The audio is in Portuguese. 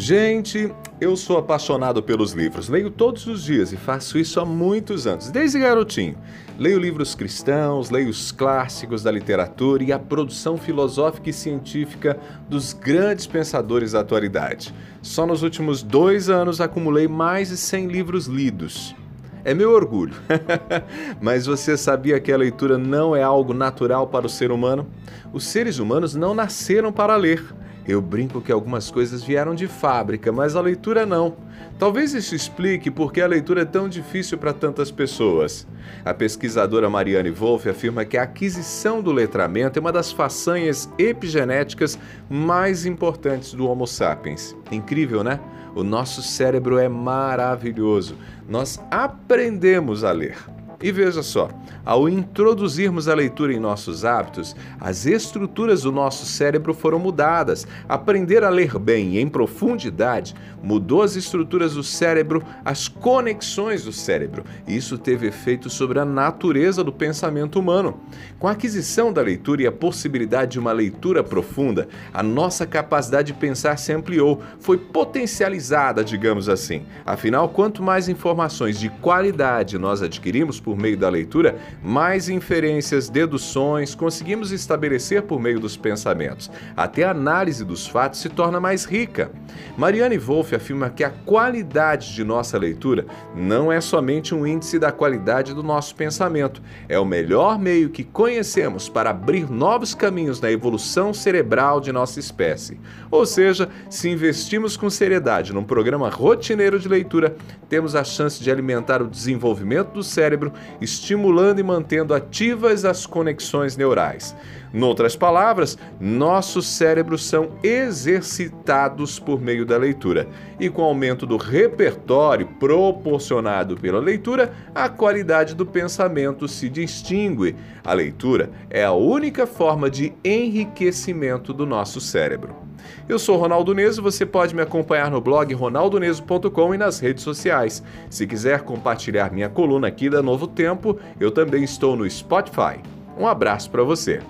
Gente, eu sou apaixonado pelos livros. Leio todos os dias e faço isso há muitos anos, desde garotinho. Leio livros cristãos, leio os clássicos da literatura e a produção filosófica e científica dos grandes pensadores da atualidade. Só nos últimos dois anos acumulei mais de 100 livros lidos. É meu orgulho. Mas você sabia que a leitura não é algo natural para o ser humano? Os seres humanos não nasceram para ler. Eu brinco que algumas coisas vieram de fábrica, mas a leitura não. Talvez isso explique por que a leitura é tão difícil para tantas pessoas. A pesquisadora Marianne Wolff afirma que a aquisição do letramento é uma das façanhas epigenéticas mais importantes do Homo sapiens. Incrível, né? O nosso cérebro é maravilhoso. Nós aprendemos a ler. E veja só, ao introduzirmos a leitura em nossos hábitos, as estruturas do nosso cérebro foram mudadas. Aprender a ler bem e em profundidade mudou as estruturas do cérebro, as conexões do cérebro. Isso teve efeito sobre a natureza do pensamento humano. Com a aquisição da leitura e a possibilidade de uma leitura profunda, a nossa capacidade de pensar se ampliou, foi potencializada, digamos assim. Afinal, quanto mais informações de qualidade nós adquirimos por meio da leitura, mais inferências, deduções conseguimos estabelecer por meio dos pensamentos. Até a análise dos fatos se torna mais rica. Marianne Wolff afirma que a qualidade de nossa leitura não é somente um índice da qualidade do nosso pensamento, é o melhor meio que conhecemos para abrir novos caminhos na evolução cerebral de nossa espécie. Ou seja, se investimos com seriedade num programa rotineiro de leitura, temos a chance de alimentar o desenvolvimento do cérebro estimulando e mantendo ativas as conexões neurais. Noutras palavras, nossos cérebros são exercitados por meio da leitura, e com o aumento do repertório proporcionado pela leitura, a qualidade do pensamento se distingue. A leitura é a única forma de enriquecimento do nosso cérebro. Eu sou Ronaldo Neso, você pode me acompanhar no blog ronaldoneso.com e nas redes sociais. Se quiser compartilhar minha coluna aqui da Novo Tempo, eu também estou no Spotify. Um abraço para você.